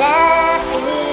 defeat.